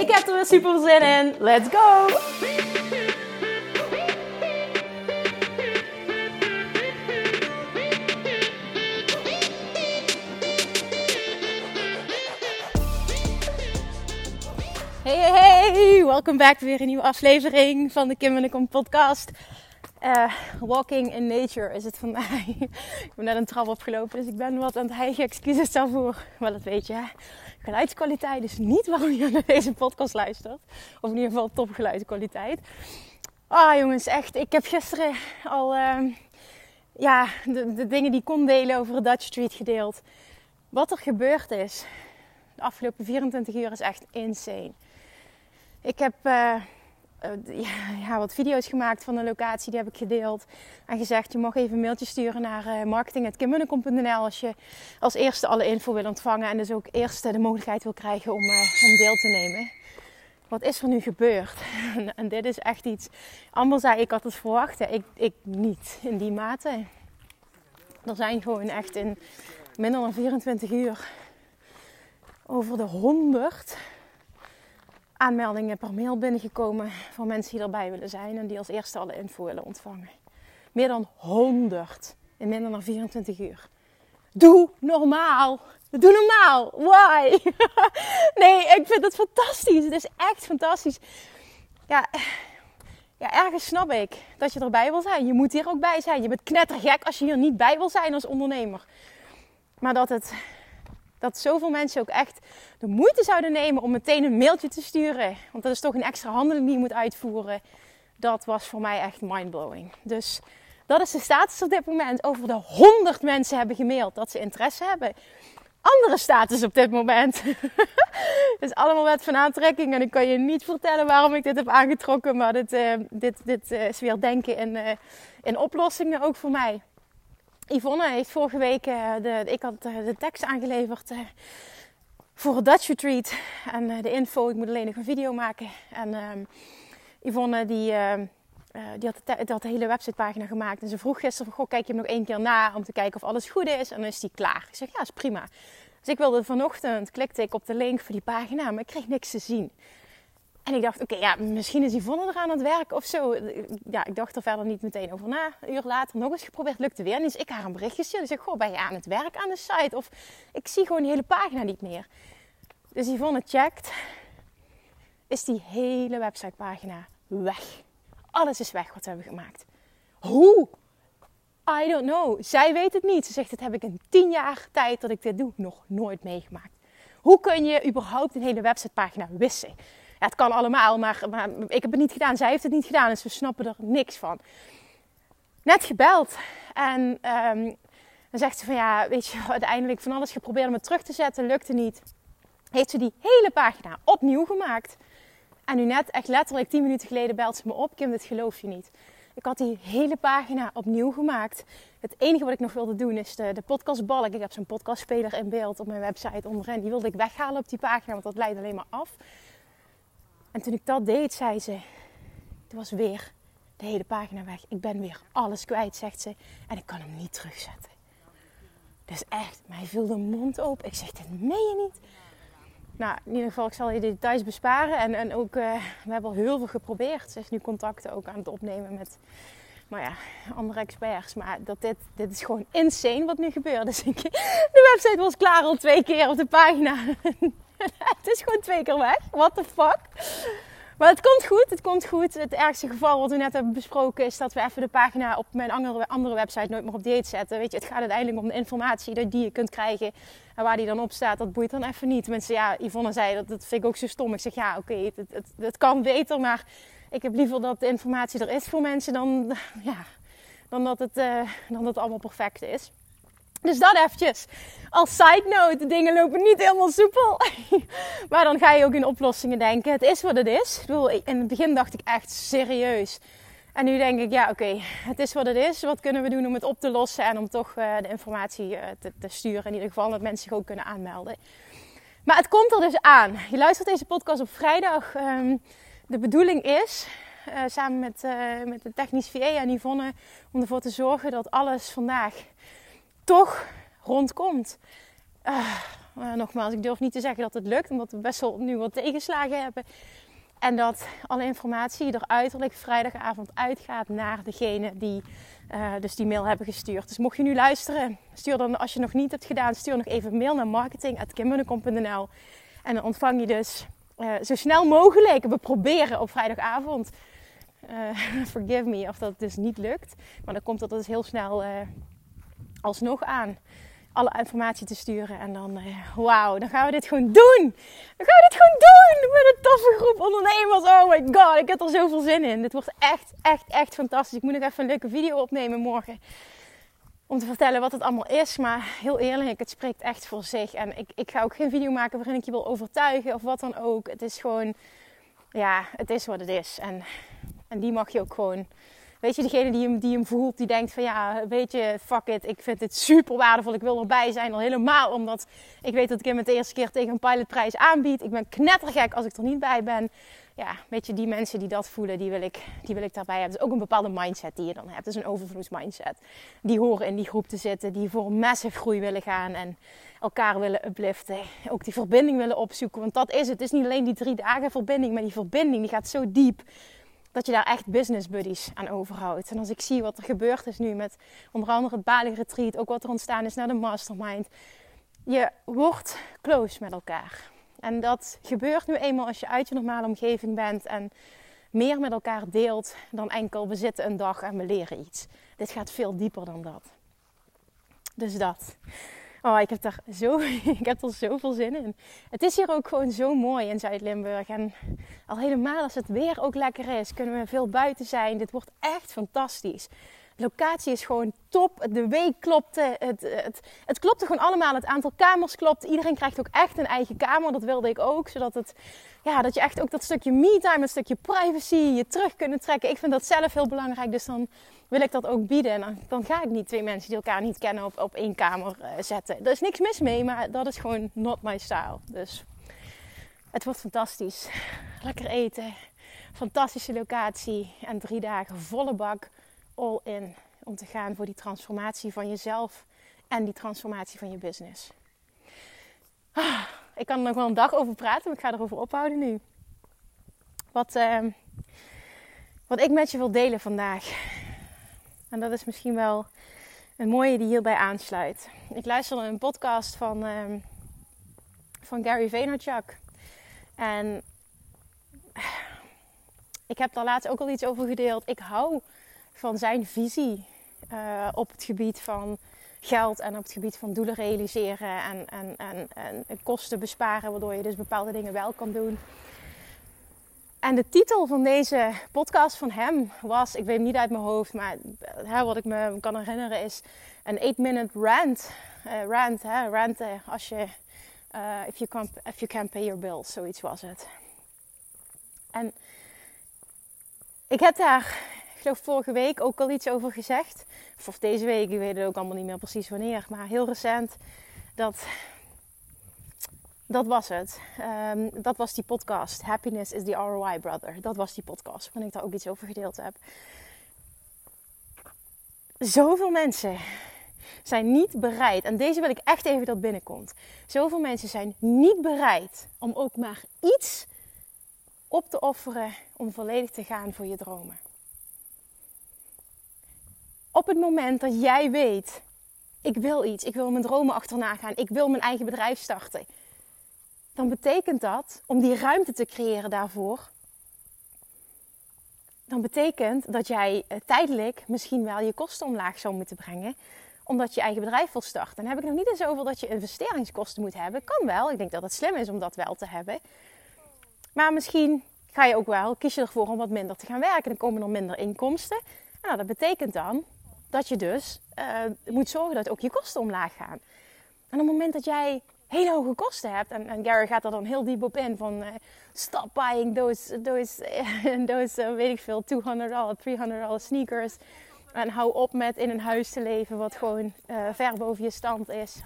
Ik heb er weer super zin in. Let's go! Hey, hey, hey! Welkom back weer een nieuwe aflevering van de Kim en de Kom podcast. Uh, walking in nature is het vandaag. ik ben net een trap opgelopen, dus ik ben wat aan het hijgen. Excuses daarvoor. Maar dat weet je, geluidskwaliteit is niet waarom je naar deze podcast luistert. Of in ieder geval topgeluidskwaliteit. Ah jongens, echt. Ik heb gisteren al uh, ja, de, de, dingen die ik kon delen over Dutch Street gedeeld. Wat er gebeurd is de afgelopen 24 uur is echt insane. Ik heb uh, ja, wat video's gemaakt van de locatie, die heb ik gedeeld. En gezegd, je mag even een mailtje sturen naar uh, als je als eerste alle info wil ontvangen. En dus ook eerst de mogelijkheid wil krijgen om, om deel te nemen. Wat is er nu gebeurd? En, en dit is echt iets... Amber zei, ik had het verwacht. Ik, ik niet in die mate. Er zijn gewoon echt in minder dan 24 uur over de 100 aanmeldingen per mail binnengekomen van mensen die erbij willen zijn en die als eerste alle info willen ontvangen. Meer dan 100 in minder dan 24 uur. Doe normaal! Doe normaal! Why? nee, ik vind het fantastisch. Het is echt fantastisch. Ja, ja, ergens snap ik dat je erbij wil zijn. Je moet hier ook bij zijn. Je bent knettergek als je hier niet bij wil zijn als ondernemer. Maar dat het dat zoveel mensen ook echt de moeite zouden nemen om meteen een mailtje te sturen. Want dat is toch een extra handeling die je moet uitvoeren. Dat was voor mij echt mindblowing. Dus dat is de status op dit moment. Over de 100 mensen hebben gemaild dat ze interesse hebben. Andere status op dit moment. Het is allemaal wet van aantrekking. En ik kan je niet vertellen waarom ik dit heb aangetrokken. Maar dit, uh, dit, dit uh, is weer denken in, uh, in oplossingen ook voor mij. Yvonne heeft vorige week, uh, de, ik had uh, de tekst aangeleverd uh, voor het Dutch Retreat. En de info, ik moet alleen nog een video maken. En ehm, Yvonne die, ehm, die, had de, hele websitepagina gemaakt. En ze vroeg gisteren goh, kijk je hem nog één keer na om te kijken of alles goed is. En dan is die klaar. Ik zeg, ja, is prima. Dus ik wilde vanochtend, klikte ik op de link voor die pagina, maar ik kreeg niks te zien. En ik dacht, oké, ja, misschien is Yvonne er aan het werk of zo. Ja, ik dacht er verder niet meteen over na. Een uur later nog eens geprobeerd, lukte weer niet. Dus ik haar een berichtje stuurde. Ik zeg, goh, ben je aan het werk aan de site? Of ik zie gewoon die hele pagina niet meer. Dus Yvonne checkt. Is die hele websitepagina weg. Alles is weg wat we hebben gemaakt. Hoe? I don't know. Zij weet het niet. Ze zegt, dat heb ik in tien jaar tijd dat ik dit doe nog nooit meegemaakt. Hoe kun je überhaupt een hele websitepagina wissen? Het kan allemaal, maar, maar, ik heb het niet gedaan. Zij heeft het niet gedaan, dus we snappen er niks van. Net gebeld. En um, dan zegt ze van ja, weet je, uiteindelijk van alles geprobeerd om het terug te zetten, lukte niet. Heeft ze die hele pagina opnieuw gemaakt. En nu net, echt letterlijk 10 minuten geleden, belt ze me op. Kim, dit geloof je niet. Ik had die hele pagina opnieuw gemaakt. Het enige wat ik nog wilde doen is de, de podcastbalk. Ik heb zo'n podcastspeler in beeld op mijn website onderin. Die wilde ik weghalen op die pagina, want dat leidt alleen maar af. En toen ik dat deed, zei ze: Het was weer de hele pagina weg. Ik ben weer alles kwijt, zegt ze. En ik kan hem niet terugzetten. Dus echt, mij viel de mond open. Ik zeg: Dit meen je niet. Nou, in ieder geval, ik zal je de details besparen. En, en ook, uh, we hebben al heel veel geprobeerd. Ze is nu contacten ook aan het opnemen met maar ja, andere experts. Maar dat dit, dit is gewoon insane wat nu gebeurt. Dus ik, de website was klaar al twee keer op de pagina. het is gewoon twee keer weg. What the fuck? Maar het komt goed, het komt goed. Het ergste geval wat we net hebben besproken is dat we even de pagina op mijn andere, website nooit meer op date zetten. Weet je, het gaat uiteindelijk om de informatie die je kunt krijgen. En waar die dan op staat, dat boeit dan even niet. Mensen, ja, Yvonne zei dat, dat vind ik ook zo stom. Ik zeg, ja, oké, het, het, kan beter, maar ik heb liever dat de informatie er is voor mensen dan, ja, dan, dat, het, uh, dan dat het allemaal perfect is. Dus dat eventjes. Als side note, de dingen lopen niet helemaal soepel. maar dan ga je ook in oplossingen denken. Het is wat het is. Ik bedoel, in het begin dacht ik echt serieus. En nu denk ik, ja oké, het is wat het is. Wat kunnen we doen om het op te lossen en om toch uh, de informatie uh, te, sturen. In ieder geval dat mensen zich ook kunnen aanmelden. Maar het komt er dus aan. Je luistert deze podcast op vrijdag. Um, de bedoeling is, uh, samen met, met de technisch VA en Yvonne, om ervoor te zorgen dat alles vandaag toch rondkomt. Uh, nogmaals, ik durf niet te zeggen dat het lukt, omdat we best wel nu wat tegenslagen hebben. En dat alle informatie er uiterlijk vrijdagavond uitgaat naar degene die uh, dus die mail hebben gestuurd. Dus mocht je nu luisteren, stuur dan als je nog niet hebt gedaan, stuur nog even een mail naar marketing.kimmunnekom.nl En dan ontvang je dus uh, zo snel mogelijk, we proberen op vrijdagavond, forgive me of dat dus niet lukt. Maar dan komt dat dus heel snel alsnog aan alle informatie te sturen. En dan, uh, wauw, dan gaan we dit gewoon doen. Dan gaan we dit gewoon doen met een toffe groep ondernemers. Oh my god, ik heb er zoveel zin in. Dit wordt echt, echt, echt fantastisch. Ik moet nog even een leuke video opnemen morgen. Om te vertellen wat het allemaal is. Maar heel eerlijk, het spreekt echt voor zich. En ik, ik ga ook geen video maken waarin ik je wil overtuigen of wat dan ook. Het is gewoon, ja, het is wat het is. En, en die mag je ook gewoon Weet je, degene die hem, die hem voelt, die denkt van ja, weet je, fuck it, ik vind dit super waardevol, ik wil erbij zijn. Al helemaal omdat ik weet dat ik hem het eerste keer tegen een pilotprijs aanbied. Ik ben knettergek als ik er niet bij ben. Ja, weet je, die mensen die dat voelen, die wil ik, die wil ik daarbij hebben. Is ook een bepaalde mindset die je dan hebt. Is een overvloedsmindset. Die horen in die groep te zitten, die voor een massive groei willen gaan en elkaar willen upliften. Ook die verbinding willen opzoeken, want dat is het. Het is niet alleen die drie dagen verbinding, maar die verbinding die gaat zo diep dat je daar echt business buddies aan overhoudt. En als ik zie wat er gebeurd is nu met onder andere het Bali Retreat, ook wat er ontstaan is naar de mastermind. Je wordt close met elkaar. En dat gebeurt nu eenmaal als je uit je normale omgeving bent en meer met elkaar deelt dan enkel we zitten een dag en we leren iets. Dit gaat veel dieper dan dat. Dus dat. Oh, ik heb, daar zo, ik heb er zoveel zin in. Het is hier ook gewoon zo mooi in Zuid-Limburg. En al helemaal als het weer ook lekker is, kunnen we veel buiten zijn. Dit wordt echt fantastisch. Locatie is gewoon top. De week klopte. Het, het, het klopte gewoon allemaal. Het aantal kamers klopt. Iedereen krijgt ook echt een eigen kamer. Dat wilde ik ook. Zodat het, ja, dat je echt ook dat stukje me-time, dat stukje privacy, je terug kunnen trekken. Ik vind dat zelf heel belangrijk. Dus dan wil ik dat ook bieden. En dan, ga ik niet twee mensen die elkaar niet kennen op, op één kamer uh, zetten. Er is niks mis mee, maar dat is gewoon not my style. Dus het wordt fantastisch. Lekker eten. Fantastische locatie. En drie dagen volle bak all in om te gaan voor die transformatie van jezelf en die transformatie van je business. Ah, ik kan er nog wel een dag over praten, maar ik ga erover ophouden nu. Wat, uh, wat ik met je wil delen vandaag. En dat is misschien wel een mooie die hierbij aansluit. Ik luisterde een podcast van, uh, van Gary Vaynerchuk. En ik heb daar laatst ook al iets over gedeeld. Ik hou van zijn visie uh, op het gebied van geld en op het gebied van doelen realiseren en, en, en, en kosten besparen, waardoor je dus bepaalde dingen wel kan doen. En de titel van deze podcast van hem was, ik weet het niet uit mijn hoofd, maar hè, wat ik me kan herinneren is een 8-minute rant. Uh, rant, hè, ranten als je, if, you can't, if you can't pay your bills, zoiets was het. En ik heb daar geloof vorige week ook al iets over gezegd. Of deze week, ik weet het ook allemaal niet meer precies wanneer. Maar heel recent. Dat, dat was het. Um, dat was die podcast. Happiness is the ROI brother. Dat was die podcast waarin ik daar ook iets over gedeeld heb. Zoveel mensen zijn niet bereid. En deze wil ik echt even dat binnenkomt. Zoveel mensen zijn niet bereid om ook maar iets op te offeren om volledig te gaan voor je dromen op het moment dat jij weet, ik wil iets, ik wil mijn dromen achterna gaan, ik wil mijn eigen bedrijf starten, dan betekent dat, om die ruimte te creëren daarvoor, dan betekent dat jij eh, tijdelijk misschien wel je kosten omlaag zou moeten brengen, omdat je eigen bedrijf wil starten. Dan heb ik nog niet eens over dat je investeringskosten moet hebben. Kan wel, ik denk dat het slim is om dat wel te hebben. Maar misschien ga je ook wel, kies je ervoor om wat minder te gaan werken. Dan komen er minder inkomsten. Nou, dat betekent dan dat je dus uh, moet zorgen dat ook je kosten omlaag gaan. En op het moment dat jij hele hoge kosten hebt, en, en Gary gaat er dan heel diep op in van uh, stop buying those, those, those uh, weet ik veel, 200 dollar, 300 dollar sneakers. En hou op met in een huis te leven wat gewoon ver boven je stand is.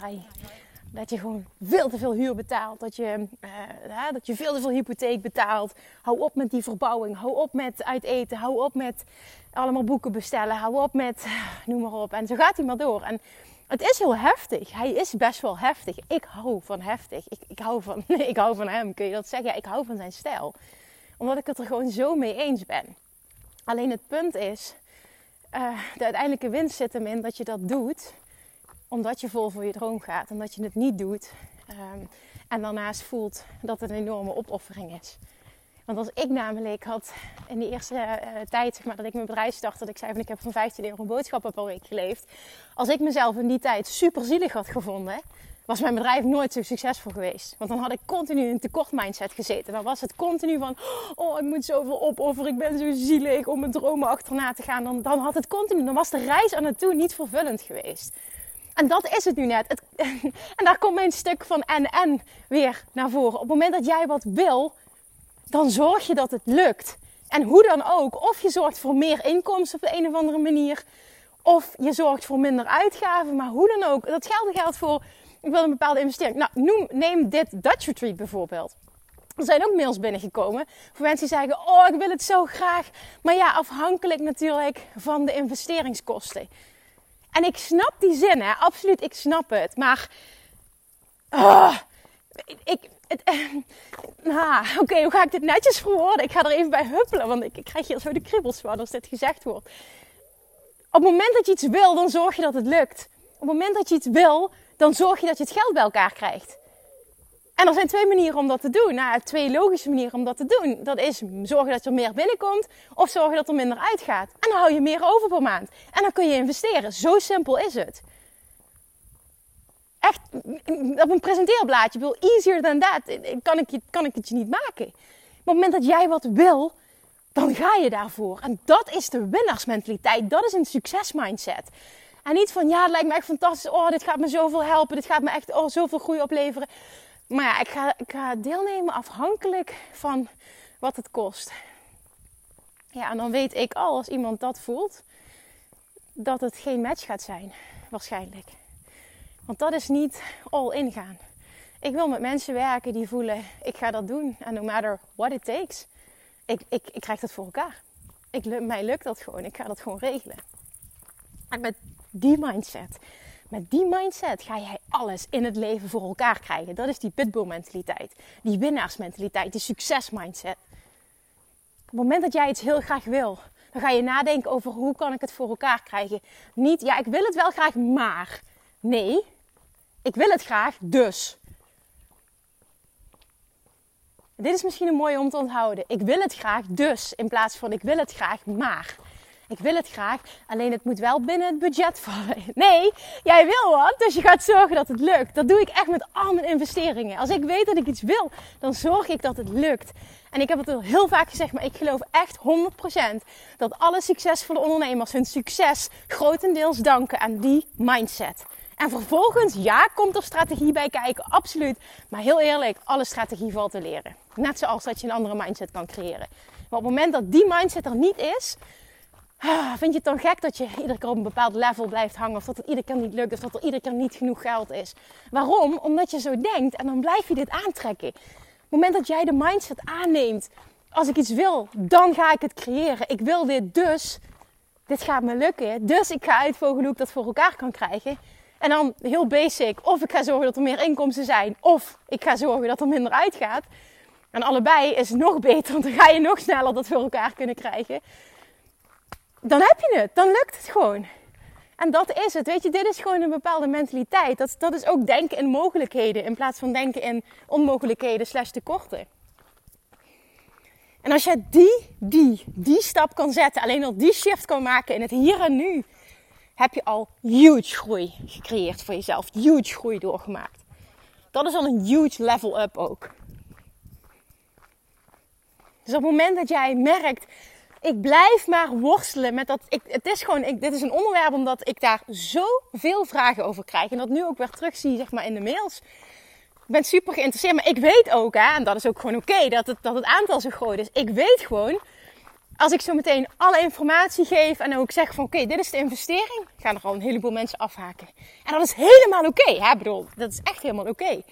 Dat je gewoon veel te veel huur betaalt. Dat je, uh, dat je veel te veel hypotheek betaalt. Hou op met die verbouwing. Hou op met uit eten. Hou op met allemaal boeken bestellen. Hou op met, noem maar op. En zo gaat hij maar door. En het is heel heftig. Hij is best wel heftig. Ik hou van heftig. Ik, ik, hou, van, ik hou van hem, kun je dat zeggen? Ja, ik hou van zijn stijl. Omdat ik het er gewoon zo mee eens ben. Alleen het punt is, uh, de uiteindelijke winst zit hem in dat je dat doet omdat je vol voor je droom gaat. Omdat je het niet doet. Um, en daarnaast voelt dat het een enorme opoffering is. Want als ik namelijk had in de eerste uh, tijd zeg maar, dat ik mijn bedrijf startte, dat ik zei van ik heb van 15 euro boodschappen per week geleefd. Als ik mezelf in die tijd super zielig had gevonden, was mijn bedrijf nooit zo succesvol geweest. Want dan had ik continu in een tekort mindset gezeten. Dan was het continu van, oh ik moet zoveel opofferen, ik ben zo zielig om mijn dromen achterna te gaan. Dan, dan had het continu, dan was de reis aan naartoe niet vervullend geweest. En dat is het nu net. En daar komt mijn stuk van en en weer naar voren. Op het moment dat jij wat wil, dan zorg je dat het lukt. En hoe dan ook, of je zorgt voor meer inkomsten op de een of andere manier, of je zorgt voor minder uitgaven, maar hoe dan ook. Datzelfde geldt voor, ik wil een bepaalde investering. Nou, neem dit Dutch Retreat bijvoorbeeld. Er zijn ook mails binnengekomen voor mensen die zeggen: Oh, ik wil het zo graag. Maar ja, afhankelijk natuurlijk van de investeringskosten. En ik snap die zin, hè? absoluut, ik snap het. Maar, uh, ik, het, uh, oké, hoe ga ik dit netjes verwoorden? Ik ga er even bij huppelen, want ik, ik krijg hier zo de kriebels van als dit gezegd wordt. Op het moment dat je iets wil, dan zorg je dat het lukt. Op het moment dat je iets wil, dan zorg je dat je het geld bij elkaar krijgt. En er zijn twee manieren om dat te doen. Nou, twee logische manieren om dat te doen. Dat is zorgen dat er meer binnenkomt of zorgen dat er minder uitgaat. En dan hou je meer over per maand. En dan kun je investeren. Zo simpel is het. Echt, op een presenteerblaadje, wil easier than that, kan ik, kan ik het je niet maken. Maar op het moment dat jij wat wil, dan ga je daarvoor. En dat is de winnaarsmentaliteit. Dat is een succesmindset. En niet van, ja, het lijkt me echt fantastisch. Oh, dit gaat me zoveel helpen. Dit gaat me echt oh, zoveel groei opleveren. Maar ja, ik ga, ik deelnemen afhankelijk van wat het kost. Ja, en dan weet ik al als iemand dat voelt, dat het geen match gaat zijn, waarschijnlijk. Want dat is niet all in gaan. Ik wil met mensen werken die voelen, ik ga dat doen. En no matter what it takes, ik, ik, ik krijg dat voor elkaar. Ik, mij lukt dat gewoon, ik ga dat gewoon regelen. En met die mindset met die mindset ga jij alles in het leven voor elkaar krijgen. Dat is die pitbull mentaliteit. Die winnaarsmentaliteit. Die succesmindset. Op het moment dat jij iets heel graag wil, dan ga je nadenken over hoe kan ik het voor elkaar krijgen. Niet, ja, ik wil het wel graag, maar. Nee, ik wil het graag, dus. Dit is misschien een mooie om te onthouden. Ik wil het graag, dus. In plaats van ik wil het graag, maar. Ik wil het graag, alleen het moet wel binnen het budget vallen. Nee, jij wil wat, dus je gaat zorgen dat het lukt. Dat doe ik echt met al mijn investeringen. Als ik weet dat ik iets wil, dan zorg ik dat het lukt. En ik heb het al heel vaak gezegd, maar ik geloof echt 100% dat alle succesvolle ondernemers hun succes grotendeels danken aan die mindset. En vervolgens, ja, komt er strategie bij kijken, absoluut. Maar heel eerlijk, alle strategie valt te leren. Net zoals dat je een andere mindset kan creëren. Maar op het moment dat die mindset er niet is, vind je het dan gek dat je iedere keer op een bepaald level blijft hangen? Of dat het iedere keer niet lukt? Of dat er iedere keer niet genoeg geld is? Waarom? Omdat je zo denkt en dan blijf je dit aantrekken. Op het moment dat jij de mindset aanneemt, als ik iets wil, dan ga ik het creëren. Ik wil dit dus, dit gaat me lukken. Dus ik ga uitvogelen hoe ik dat voor elkaar kan krijgen. En dan heel basic, of ik ga zorgen dat er meer inkomsten zijn, of ik ga zorgen dat er minder uitgaat. En allebei is nog beter, want dan ga je nog sneller dat voor elkaar kunnen krijgen dan heb je het. Dan lukt het gewoon. En dat is het. Weet je, dit is gewoon een bepaalde mentaliteit. Dat, dat is ook denken in mogelijkheden in plaats van denken in onmogelijkheden slash tekorten. En als je die, die, die stap kan zetten, alleen al die shift kan maken in het hier en nu, heb je al huge groei gecreëerd voor jezelf. Huge groei doorgemaakt. Dat is al een huge level up ook. Dus op het moment dat jij merkt ik blijf maar worstelen met dat. Ik, het is gewoon, ik, dit is een onderwerp omdat ik daar zoveel vragen over krijg. En dat nu ook weer terugzie, zeg maar, in de mails. Ik ben super geïnteresseerd, maar ik weet ook, hè, en dat is ook gewoon oké, dat, het, dat het aantal zo groot is. Ik weet gewoon, als ik zo meteen alle informatie geef en ook zeg van oké, dit is de investering, gaan er al een heleboel mensen afhaken. En dat is helemaal oké, hè, bedoel, dat is echt helemaal oké.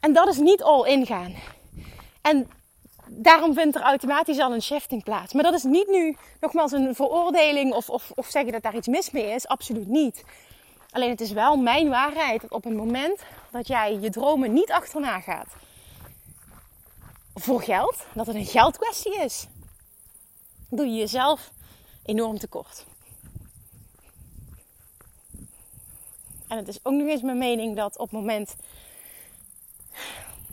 En dat is niet all in gaan. En daarom vindt er automatisch al een shifting plaats. Maar dat is niet nu nogmaals een veroordeling of, of, of zeggen dat daar iets mis mee is. Absoluut niet. Alleen het is wel mijn waarheid dat op het moment dat jij je dromen niet achterna gaat voor geld, dat het een geldkwestie is, doe je jezelf enorm tekort. En het is ook nog eens mijn mening dat op het moment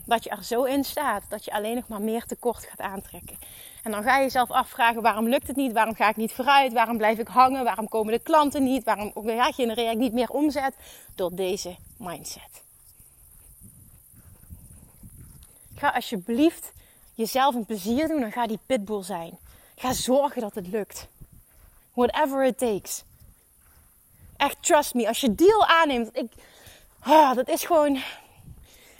dat je er zo in staat dat je alleen nog maar meer tekort gaat aantrekken. En dan ga je jezelf afvragen: waarom lukt het niet? Waarom ga ik niet vooruit? Waarom blijf ik hangen? Waarom komen de klanten niet? Waarom genereer ik niet meer omzet? Door deze mindset. Ga alsjeblieft jezelf een plezier doen en ga die pitbull zijn. Ga zorgen dat het lukt. Whatever it takes. Echt, trust me. Als je deal aanneemt, ik, ah, dat is gewoon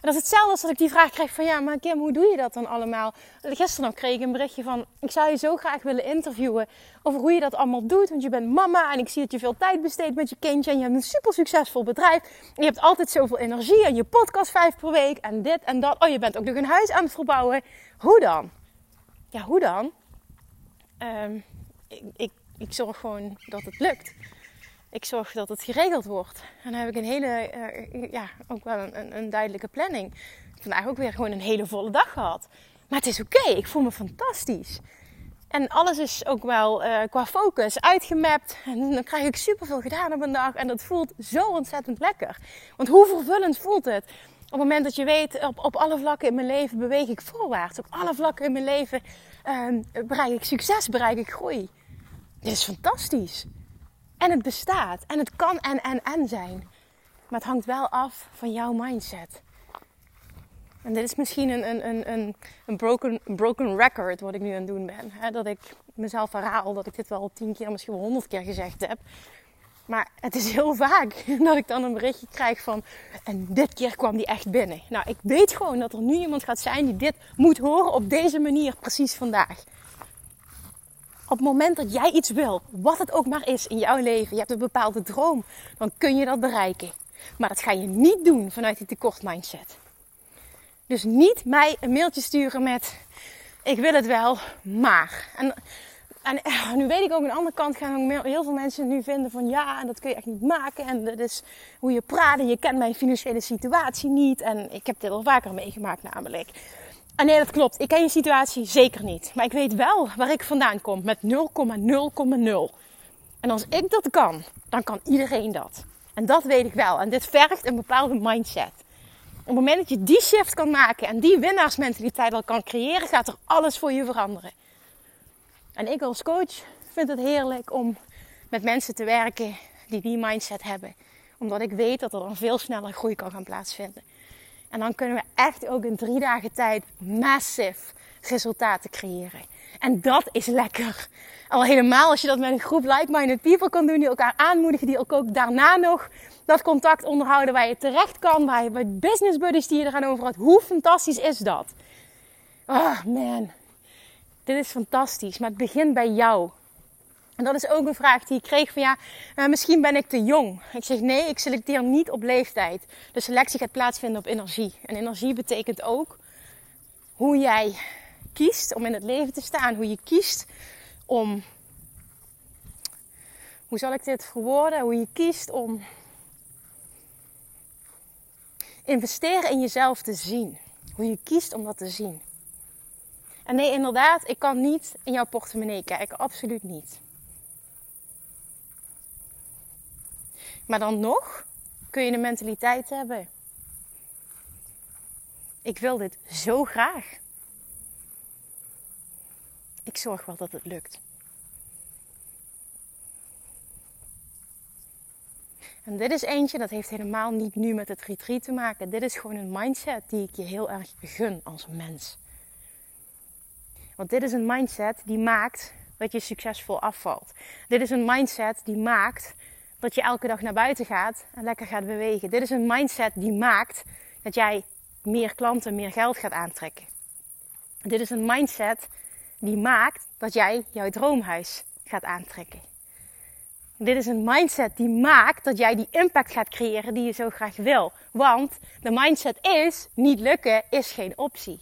dat is hetzelfde als dat ik die vraag krijg van ja, maar Kim, hoe doe je dat dan allemaal? Gisteren nog kreeg ik een berichtje van ik zou je zo graag willen interviewen over hoe je dat allemaal doet. Want je bent mama en ik zie dat je veel tijd besteedt met je kindje en je hebt een super succesvol bedrijf. En je hebt altijd zoveel energie en je podcast vijf per week en dit en dat. Oh, je bent ook nog een huis aan het verbouwen. Hoe dan? Ja, hoe dan? Ehm, ik, ik, ik zorg gewoon dat het lukt ik zorg dat het geregeld wordt. En dan heb ik een hele, uh, ja, ook wel een, een, duidelijke planning. Vandaag ook weer gewoon een hele volle dag gehad. Maar het is oké, ik voel me fantastisch. En alles is ook wel uh, qua focus uitgemapt. En dan krijg ik superveel gedaan op een dag. En dat voelt zo ontzettend lekker. Want hoe vervullend voelt het? Op het moment dat je weet, op, op alle vlakken in mijn leven beweeg ik voorwaarts. Op alle vlakken in mijn leven uh, bereik ik succes, bereik ik groei. Dit is fantastisch. En het bestaat. En het kan en en en zijn. Maar het hangt wel af van jouw mindset. En dit is misschien een, een, een, een broken, broken record wat ik nu aan het doen ben. dat ik mezelf herhaal dat ik dit wel tien keer, misschien wel honderd keer gezegd heb. Maar het is heel vaak dat ik dan een berichtje krijg van... En dit keer kwam die echt binnen. Nou, ik weet gewoon dat er nu iemand gaat zijn die dit moet horen op deze manier precies vandaag op het moment dat jij iets wil, wat het ook maar is in jouw leven, je hebt een bepaalde droom, dan kun je dat bereiken. Maar dat ga je niet doen vanuit die tekort mindset. Dus niet mij een mailtje sturen met ik wil het wel, maar. En, en nu weet ik ook aan de andere kant gaan heel veel mensen nu vinden van ja, dat kun je echt niet maken. En dat is hoe je praat en je kent mijn financiële situatie niet. En ik heb dit al vaker meegemaakt namelijk. Ah nee, dat klopt. Ik ken je situatie zeker niet. Maar ik weet wel waar ik vandaan kom met 0,0,0. En als ik dat kan, dan kan iedereen dat. En dat weet ik wel. En dit vergt een bepaalde mindset. Op het moment dat je die shift kan maken en die winnaarsmentaliteit al kan creëren, gaat er alles voor je veranderen. En ik als coach vind het heerlijk om met mensen te werken die die mindset hebben. Omdat ik weet dat er dan veel sneller groei kan gaan plaatsvinden. En dan kunnen we echt ook in drie dagen tijd massief resultaten creëren. En dat is lekker. Al helemaal als je dat met een groep like-minded people kan doen, die elkaar aanmoedigen, die ook daarna nog dat contact onderhouden waar je terecht kan, waar met business buddies die je eraan over had. Hoe fantastisch is dat? Oh man, dit is fantastisch, maar het begint bij jou. En dat is ook een vraag die ik kreeg van ja, uh, misschien ben ik te jong. Ik zeg nee, ik selecteer niet op leeftijd. De selectie gaat plaatsvinden op energie. En energie betekent ook hoe jij kiest om in het leven te staan. Hoe je kiest om, hoe zal ik dit verwoorden? Hoe je kiest om investeren in jezelf te zien. Hoe je kiest om dat te zien. En nee, inderdaad, ik kan niet in jouw portemonnee kijken. Absoluut niet. Maar dan nog kun je een mentaliteit hebben. Ik wil dit zo graag. Ik zorg wel dat het lukt. En dit is eentje, dat heeft helemaal niet nu met het retreat te maken. Dit is gewoon een mindset die ik je heel erg gun als mens. Want dit is een mindset die maakt dat je succesvol afvalt. Dit is een mindset die maakt dat je elke dag naar buiten gaat en lekker gaat bewegen. Dit is een mindset die maakt dat jij meer klanten, meer geld gaat aantrekken. Dit is een mindset die maakt dat jij jouw droomhuis gaat aantrekken. Dit is een mindset die maakt dat jij die impact gaat creëren die je zo graag wil. Want de mindset is: niet lukken is geen optie.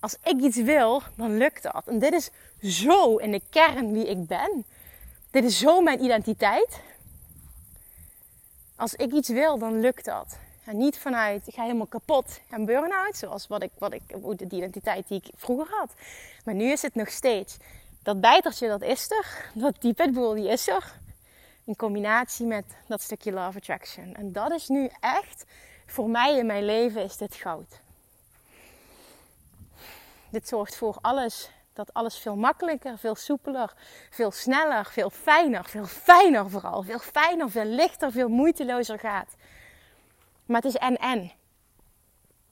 Als ik iets wil, dan lukt dat. En dit is zo in de kern wie ik ben. Dit is zo mijn identiteit. Als ik iets wil, dan lukt dat. En niet vanuit, ik ga helemaal kapot en burn-out, zoals wat ik, wat ik, de identiteit die ik vroeger had. Maar nu is het nog steeds. Dat bijtertje, dat is er. Dat, die pitbull, die is er. In combinatie met dat stukje love attraction. En dat is nu echt, voor mij in mijn leven is dit goud. Dit zorgt voor alles, dat alles veel makkelijker, veel soepeler, veel sneller, veel fijner, veel fijner vooral. Veel fijner, veel lichter, veel moeitelozer gaat. Maar het is en-en.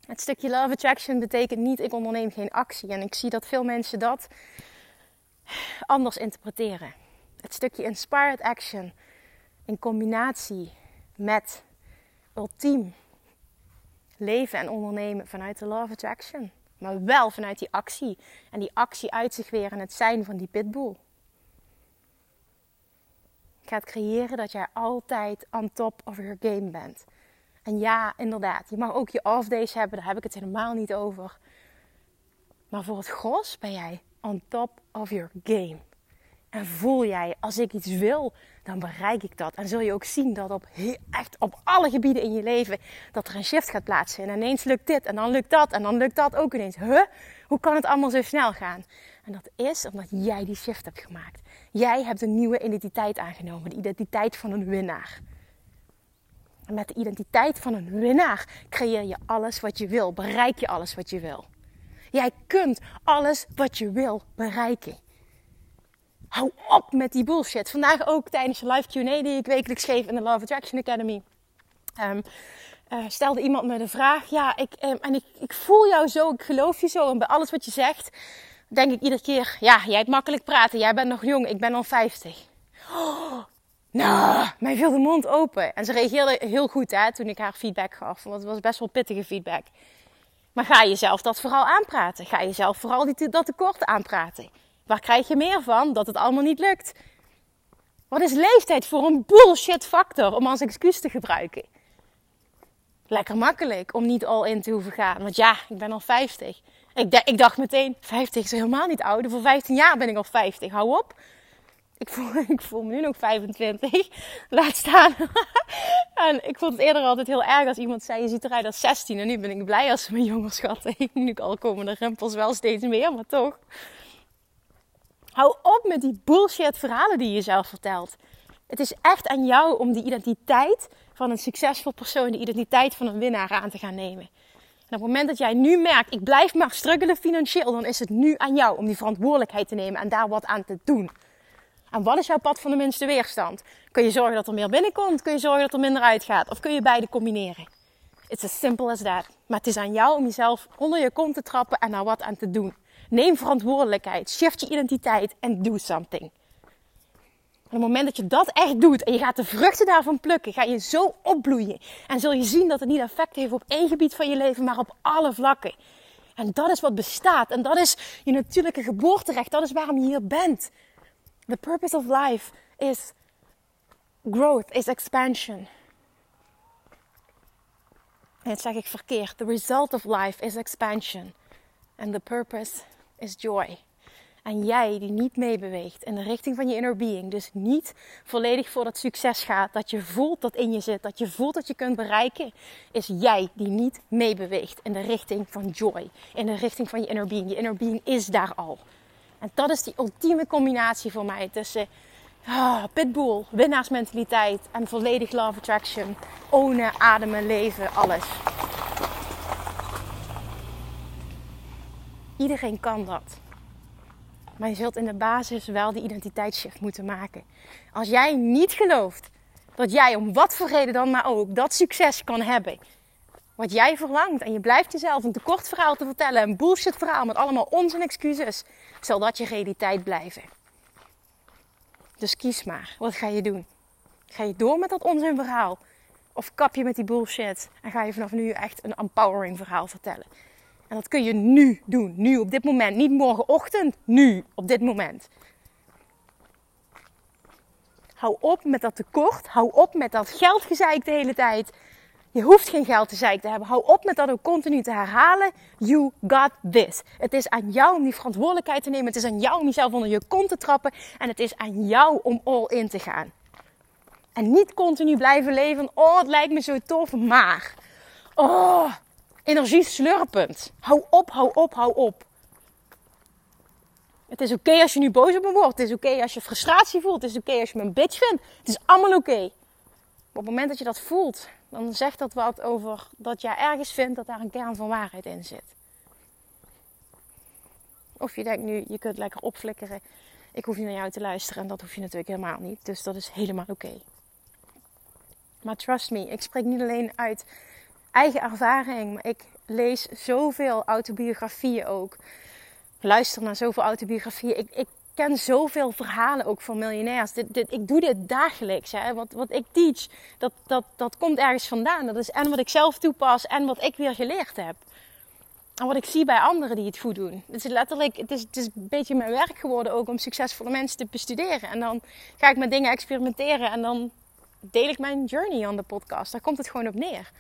Het stukje love attraction betekent niet ik onderneem geen actie. En ik zie dat veel mensen dat anders interpreteren. Het stukje inspired action in combinatie met ultiem leven en ondernemen vanuit de love attraction. Maar wel vanuit die actie. En die actie uit zich weer in het zijn van die pitbull. Gaat creëren dat jij altijd on top of your game bent. En ja, inderdaad, je mag ook je off days hebben, daar heb ik het helemaal niet over. Maar voor het gros ben jij on top of your game. En voel jij, als ik iets wil, dan bereik ik dat. En zul je ook zien dat op echt op alle gebieden in je leven dat er een shift gaat plaatsen. En ineens lukt dit en dan lukt dat en dan lukt dat ook ineens. Huh? Hoe kan het allemaal zo snel gaan? En dat is omdat jij die shift hebt gemaakt. Jij hebt een nieuwe identiteit aangenomen, de identiteit van een winnaar. En met de identiteit van een winnaar creëer je alles wat je wil, bereik je alles wat je wil. Jij kunt alles wat je wil bereiken. Hou op met die bullshit. Vandaag ook tijdens de live Q&A die ik wekelijks geef in de Love Attraction Academy. Um, uh, stelde iemand me de vraag. Ja, ik, um, en ik, ik voel jou zo, ik geloof je zo. En bij alles wat je zegt, denk ik iedere keer... Ja, jij hebt makkelijk praten. Jij bent nog jong, ik ben al 50. Oh, nou, mij viel de mond open. En ze reageerde heel goed hè, toen ik haar feedback gaf. Want het was best wel pittige feedback. Maar ga jezelf dat vooral aanpraten. Ga jezelf vooral die, dat tekort aanpraten. Waar krijg je meer van? Dat het allemaal niet lukt. Wat is leeftijd voor een bullshit factor om als excuus te gebruiken? Lekker makkelijk om niet al in te hoeven gaan. Want ja, ik ben al 50. Ik, ik dacht meteen, 50 is helemaal niet oud. Voor 15 jaar ben ik al 50. Hou op. Ik voel, ik voel me nu nog 25. Laat staan. en ik vond het eerder altijd heel erg als iemand zei: Je ziet eruit als 16. En nu ben ik blij als ze me jonger schatten. Nu al komen de rimpels wel steeds meer, maar toch. Hou op met die bullshit verhalen die je zelf vertelt. Het is echt aan jou om die identiteit van een succesvol persoon, de identiteit van een winnaar aan te gaan nemen. En op het moment dat jij nu merkt, ik blijf maar struggelen financieel, dan is het nu aan jou om die verantwoordelijkheid te nemen en daar wat aan te doen. En wat is jouw pad van de minste weerstand? Kun je zorgen dat er meer binnenkomt? Kun je zorgen dat er minder uitgaat? Of kun je beide combineren? It's as simple as that. Maar het is aan jou om jezelf onder je kont te trappen en daar wat aan te doen. Neem verantwoordelijkheid, shift je identiteit en do something. op het moment dat je dat echt doet en je gaat de vruchten daarvan plukken, ga je zo opbloeien. En zul je zien dat het niet effect heeft op één gebied van je leven, maar op alle vlakken. En dat is wat bestaat. En dat is je natuurlijke geboorterecht. Dat is waarom je hier bent. The purpose of life is growth, is expansion. En dat zeg ik verkeerd. The result of life is expansion. And the purpose is joy. En jij die niet meebeweegt in de richting van je inner being, dus niet volledig voor dat succes gaat, dat je voelt dat in je zit, dat je voelt dat je kunt bereiken, is jij die niet meebeweegt in de richting van joy, in de richting van je inner being. Je inner being is daar al. En dat is die ultieme combinatie voor mij tussen ah, pitbull, winnaarsmentaliteit en volledig love attraction. Ownen, ademen, leven, alles. Iedereen kan dat. Maar je zult in de basis wel die identiteitsshift moeten maken. Als jij niet gelooft dat jij om wat voor reden dan maar ook dat succes kan hebben. wat jij verlangt. En je blijft jezelf een tekortverhaal te vertellen. Een bullshit verhaal met allemaal onzin excuses. Zal dat je realiteit blijven. Dus kies maar. Wat ga je doen? Ga je door met dat onzinverhaal? Of kap je met die bullshit en ga je vanaf nu echt een empowering verhaal vertellen? En dat kun je nu doen. Nu, op dit moment. Niet morgenochtend. Nu, op dit moment. Hou op met dat tekort. Hou op met dat geldgezeik de hele tijd. Je hoeft geen geld te zeiken te hebben. Hou op met dat ook continu te herhalen. You got this. Het is aan jou om die verantwoordelijkheid te nemen. Het is aan jou om jezelf onder je kont te trappen. En het is aan jou om all in te gaan. En niet continu blijven leven. Oh, het lijkt me zo tof, maar. Oh, energie slurpend. Hou op, hou op, hou op. Het is oké als je nu boos op me wordt. Het is oké als je frustratie voelt. Het is oké als je me een bitch vindt. Het is allemaal oké. Op het moment dat je dat voelt, dan zegt dat wat over dat jij ergens vindt dat daar een kern van waarheid in zit. Of je denkt nu, je kunt lekker opflikkeren. Ik hoef niet naar jou te luisteren en dat hoef je natuurlijk helemaal niet. Dus dat is helemaal oké. Maar trust me, ik spreek niet alleen uit eigen ervaring, maar ik lees zoveel autobiografieën ook. Luister naar zoveel autobiografieën. Ik, ik ken zoveel verhalen ook van miljonairs. Dit, ik doe dit dagelijks. Hè. Wat, wat ik teach, dat, dat, dat komt ergens vandaan. Dat is en wat ik zelf toepas en wat ik weer geleerd heb. En wat ik zie bij anderen die het goed doen. Het is letterlijk, het is, het is een beetje mijn werk geworden ook om succesvolle mensen te bestuderen. En dan ga ik met dingen experimenteren en dan deel ik mijn journey aan de podcast. Daar komt het gewoon op neer.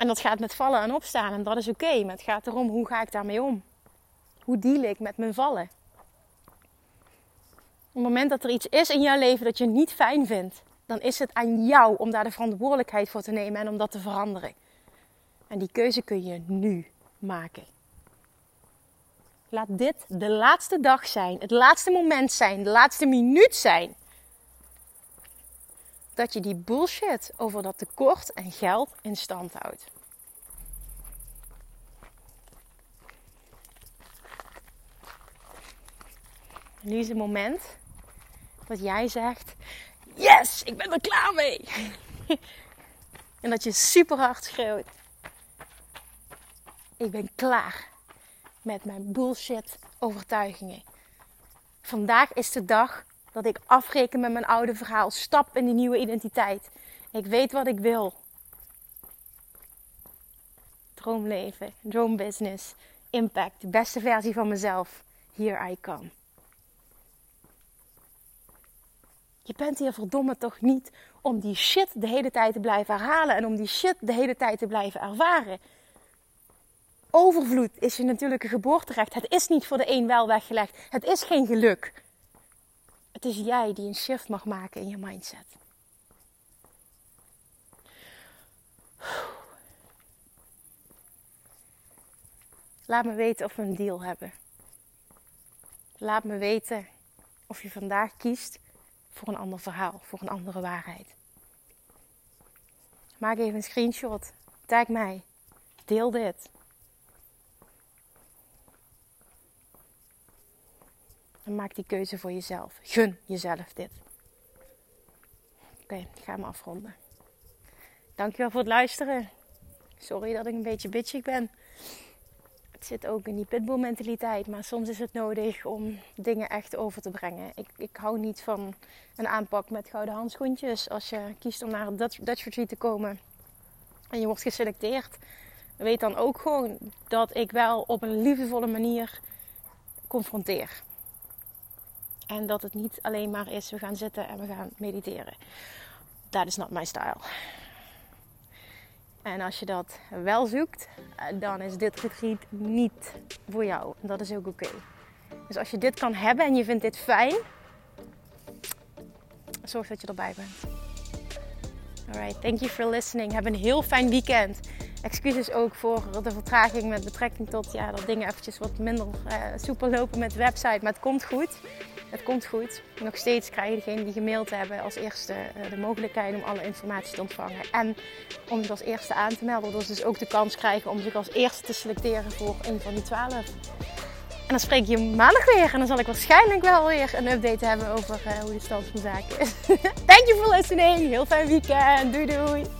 En dat gaat met vallen en opstaan en dat is oké. Maar het gaat erom, hoe ga ik daarmee om? Hoe deal ik met mijn vallen? Op het moment dat er iets is in jouw leven dat je niet fijn vindt, dan is het aan jou om daar de verantwoordelijkheid voor te nemen en om dat te veranderen. En die keuze kun je nu maken. Laat dit de laatste dag zijn, het laatste moment zijn, de laatste minuut zijn. Dat je die bullshit over dat tekort en geld in stand houdt. Nu is het moment dat jij zegt: Yes, ik ben er klaar mee. en dat je super hard schreeuwt: Ik ben klaar met mijn bullshit overtuigingen. Vandaag is de dag dat ik afreken met mijn oude verhaal, stap in die nieuwe identiteit. Ik weet wat ik wil. Droomleven, droombusiness, impact, de beste versie van mezelf. Here I come. Je bent hier verdomme toch niet om die shit de hele tijd te blijven herhalen en om die shit de hele tijd te blijven ervaren. Overvloed is je natuurlijke geboorterecht. Het is niet voor de een wel weggelegd. Het is geen geluk. Het is jij die een shift mag maken in je mindset. Laat me weten of we een deal hebben. Laat me weten of je vandaag kiest voor een ander verhaal, voor een andere waarheid. Maak even een screenshot. Tag mij. Deel dit. Maak die keuze voor jezelf. Gun jezelf dit. Oké, ik ga me afronden. Dankjewel voor het luisteren. Sorry dat ik een beetje bitchig ben het zit ook in die pitbull mentaliteit. Maar soms is het nodig om dingen echt over te brengen. Ik, ik hou niet van een aanpak met gouden handschoentjes. Als je kiest om naar het Dutch, Dutch Retreat te komen en je wordt geselecteerd. Weet dan ook gewoon dat ik wel op een liefdevolle manier confronteer. En dat het niet alleen maar is, we gaan zitten en we gaan mediteren. Dat is not my style. En als je dat wel zoekt, eh, dan is dit retreat niet voor jou. En dat is ook oké. Dus als je dit kan hebben en je vindt dit fijn, zorg dat je erbij bent. Alright, thank you for listening. Heb een heel fijn weekend. Excuses ook voor de vertraging met betrekking tot ja, dat dingen eventjes wat minder uh, soepel lopen met de website. Maar het komt goed. Het komt goed. Nog steeds krijgen degenen die gemaild hebben als eerste uh, de mogelijkheid om alle informatie te ontvangen. En om zich als eerste aan te melden. Dus dus ook de kans krijgen om zich als eerste te selecteren voor een van die twaalf. En dan spreek je maandag weer. En dan zal ik waarschijnlijk wel weer een update hebben over uh, hoe de stand van zaken is. Thank you for listening. Heel fijn weekend. Doei doei.